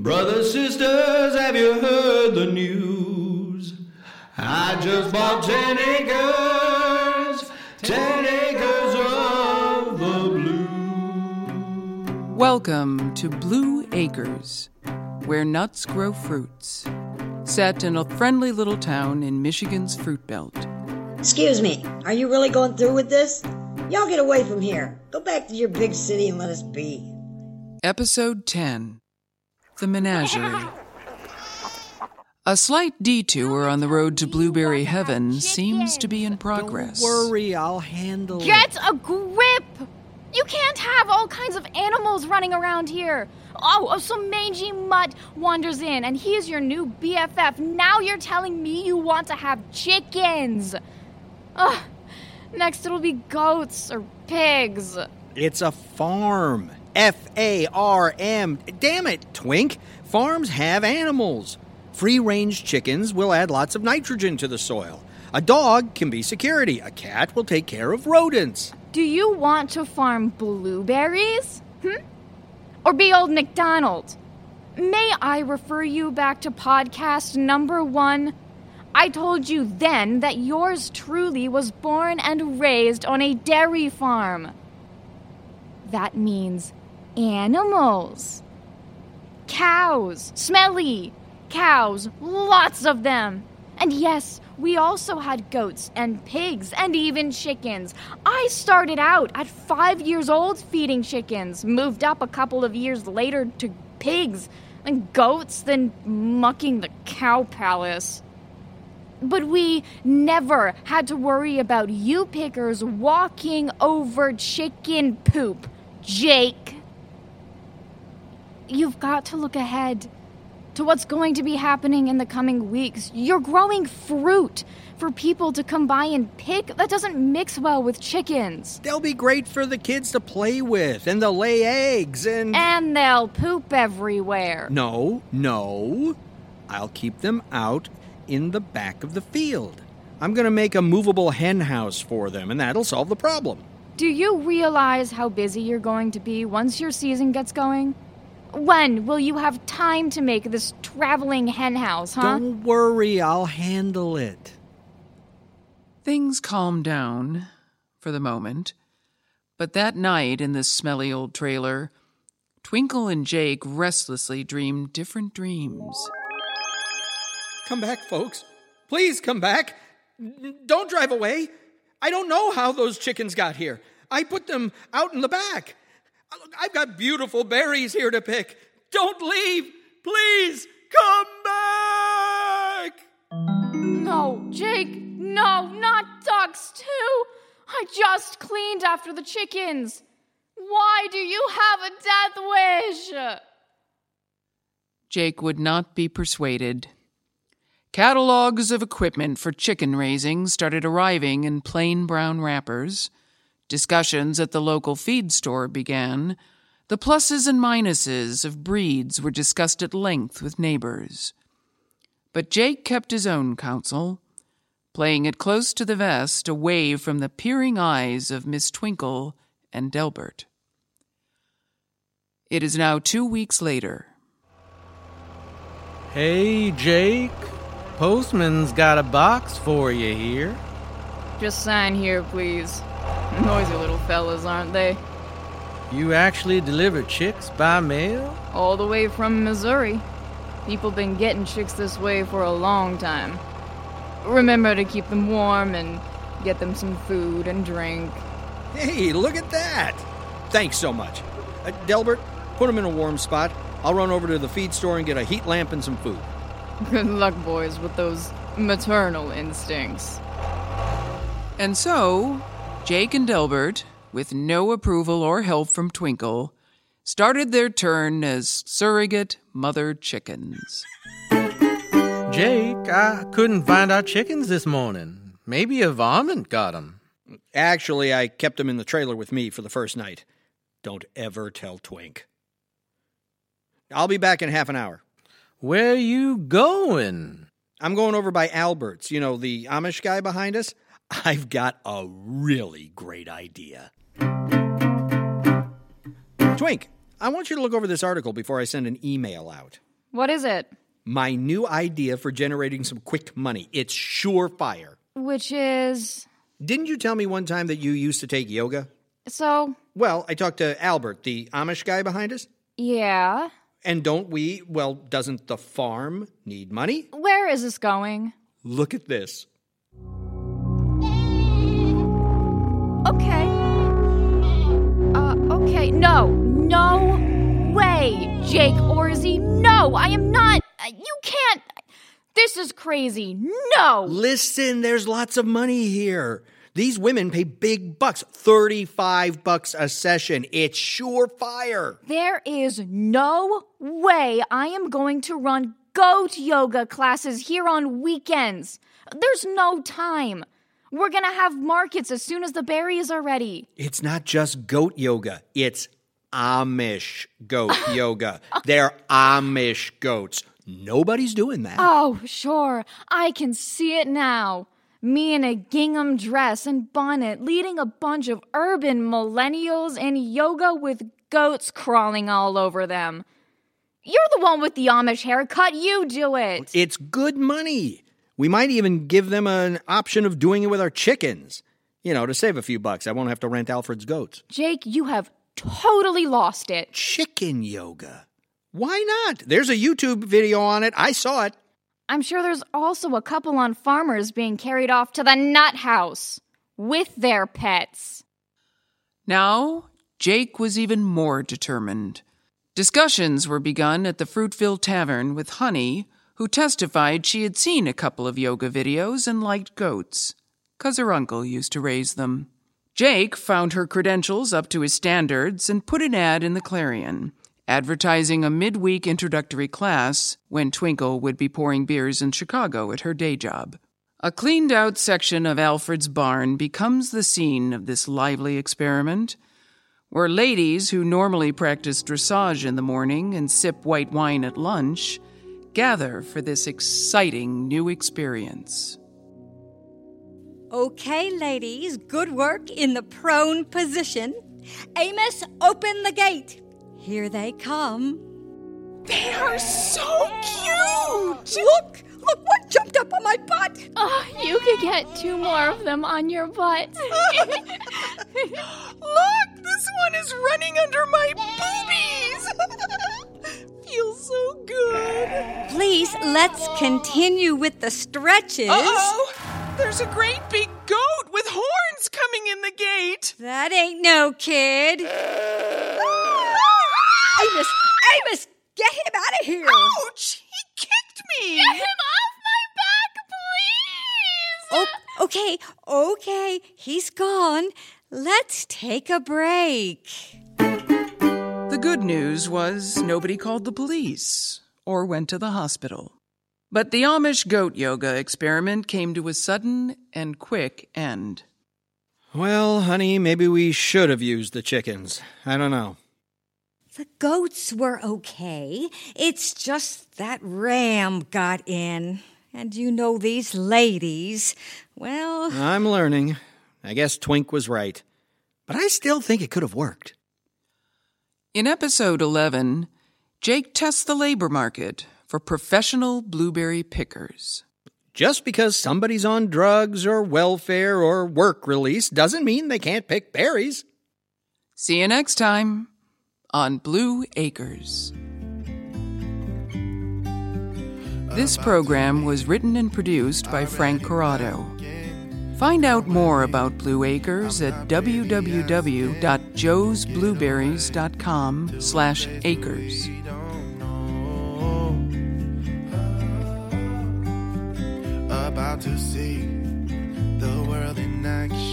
Brothers, sisters, have you heard the news? I just bought 10 acres, 10 acres of the blue. Welcome to Blue Acres, where nuts grow fruits. Set in a friendly little town in Michigan's Fruit Belt. Excuse me, are you really going through with this? Y'all get away from here. Go back to your big city and let us be. Episode 10 The Menagerie. A slight detour on the road to Blueberry Heaven seems to be in progress. Don't worry, I'll handle it. Get a grip! You can't have all kinds of animals running around here. Oh, oh, some mangy mutt wanders in, and he is your new BFF. Now you're telling me you want to have chickens. Ugh. Next, it'll be goats or pigs. It's a farm. F A R M. Damn it, Twink. Farms have animals. Free range chickens will add lots of nitrogen to the soil. A dog can be security. A cat will take care of rodents. Do you want to farm blueberries? Hmm? Or be old McDonald? May I refer you back to podcast number one? I told you then that yours truly was born and raised on a dairy farm. That means animals. Cows, smelly cows, lots of them. And yes, we also had goats and pigs and even chickens. I started out at five years old feeding chickens, moved up a couple of years later to pigs and goats, then mucking the cow palace. But we never had to worry about u-pickers walking over chicken poop, Jake. You've got to look ahead to what's going to be happening in the coming weeks. You're growing fruit for people to come by and pick. That doesn't mix well with chickens. They'll be great for the kids to play with, and they'll lay eggs, and. And they'll poop everywhere. No, no. I'll keep them out in the back of the field. I'm going to make a movable hen house for them, and that'll solve the problem. Do you realize how busy you're going to be once your season gets going? When will you have time to make this traveling hen house, huh? Don't worry, I'll handle it. Things calmed down for the moment, but that night in this smelly old trailer, Twinkle and Jake restlessly dreamed different dreams. Come back, folks. Please come back. N- Don't drive away. I don't know how those chickens got here. I put them out in the back. Look, I've got beautiful berries here to pick. Don't leave. Please come back. No, Jake, no, not ducks, too. I just cleaned after the chickens. Why do you have a death wish? Jake would not be persuaded. Catalogs of equipment for chicken raising started arriving in plain brown wrappers. Discussions at the local feed store began. The pluses and minuses of breeds were discussed at length with neighbors. But Jake kept his own counsel, playing it close to the vest, away from the peering eyes of Miss Twinkle and Delbert. It is now two weeks later. Hey, Jake. Postman's got a box for you here. Just sign here, please. Noisy little fellas, aren't they? You actually deliver chicks by mail? All the way from Missouri. People been getting chicks this way for a long time. Remember to keep them warm and get them some food and drink. Hey, look at that. Thanks so much. Uh, Delbert, put them in a warm spot. I'll run over to the feed store and get a heat lamp and some food. Good luck, boys, with those maternal instincts. And so, Jake and Delbert, with no approval or help from Twinkle, started their turn as surrogate mother chickens. Jake, I couldn't find our chickens this morning. Maybe a varmint got 'em. Actually, I kept them in the trailer with me for the first night. Don't ever tell Twink. I'll be back in half an hour. Where you going? I'm going over by Albert's, you know, the Amish guy behind us. I've got a really great idea. Twink, I want you to look over this article before I send an email out. What is it? My new idea for generating some quick money. It's surefire. Which is. Didn't you tell me one time that you used to take yoga? So, Well, I talked to Albert, the Amish guy behind us. yeah. And don't we, well, doesn't the farm need money? Where is this going? Look at this. No. Way, Jake Orzy. No, I am not. uh, You can't. This is crazy. No. Listen, there's lots of money here. These women pay big bucks, 35 bucks a session. It's surefire. There is no way I am going to run goat yoga classes here on weekends. There's no time. We're going to have markets as soon as the berries are ready. It's not just goat yoga, it's Amish goat yoga. They're Amish goats. Nobody's doing that. Oh, sure. I can see it now. Me in a gingham dress and bonnet, leading a bunch of urban millennials in yoga with goats crawling all over them. You're the one with the Amish haircut. You do it. It's good money. We might even give them an option of doing it with our chickens. You know, to save a few bucks, I won't have to rent Alfred's goats. Jake, you have totally lost it. Chicken yoga. Why not? There's a YouTube video on it. I saw it. I'm sure there's also a couple on farmers being carried off to the nut house with their pets. Now, Jake was even more determined. Discussions were begun at the Fruitville Tavern with Honey, who testified she had seen a couple of yoga videos and liked goats, 'cause her uncle used to raise them. Jake found her credentials up to his standards and put an ad in the Clarion, advertising a midweek introductory class when Twinkle would be pouring beers in Chicago at her day job. A cleaned out section of Alfred's barn becomes the scene of this lively experiment, where ladies who normally practice dressage in the morning and sip white wine at lunch gather for this exciting new experience. Okay, ladies, good work in the prone position. Amos, open the gate. Here they come. They are so cute! Look, look what jumped up on my butt. Oh, you could get two more of them on your butt. Look, this one is running under my boobies! Feels so good. Please, let's continue with the stretches. Oh, there's a great big goat with horns coming in the gate. That ain't no kid. Amos, Amos, get him out of here. Ouch! He kicked me. Get him off my back, please! Oh, okay, okay, he's gone. Let's take a break. The good news was nobody called the police or went to the hospital. But the Amish goat yoga experiment came to a sudden and quick end. Well, honey, maybe we should have used the chickens. I don't know. The goats were okay. It's just that ram got in. And you know these ladies. Well, I'm learning. I guess Twink was right. But I still think it could have worked. In episode 11, Jake tests the labor market for professional blueberry pickers. Just because somebody's on drugs or welfare or work release doesn't mean they can't pick berries. See you next time on Blue Acres. This program was written and produced by Frank Corrado. Find out more about Blue Acres at www.joesblueberries.com slash acres. To see the world in action.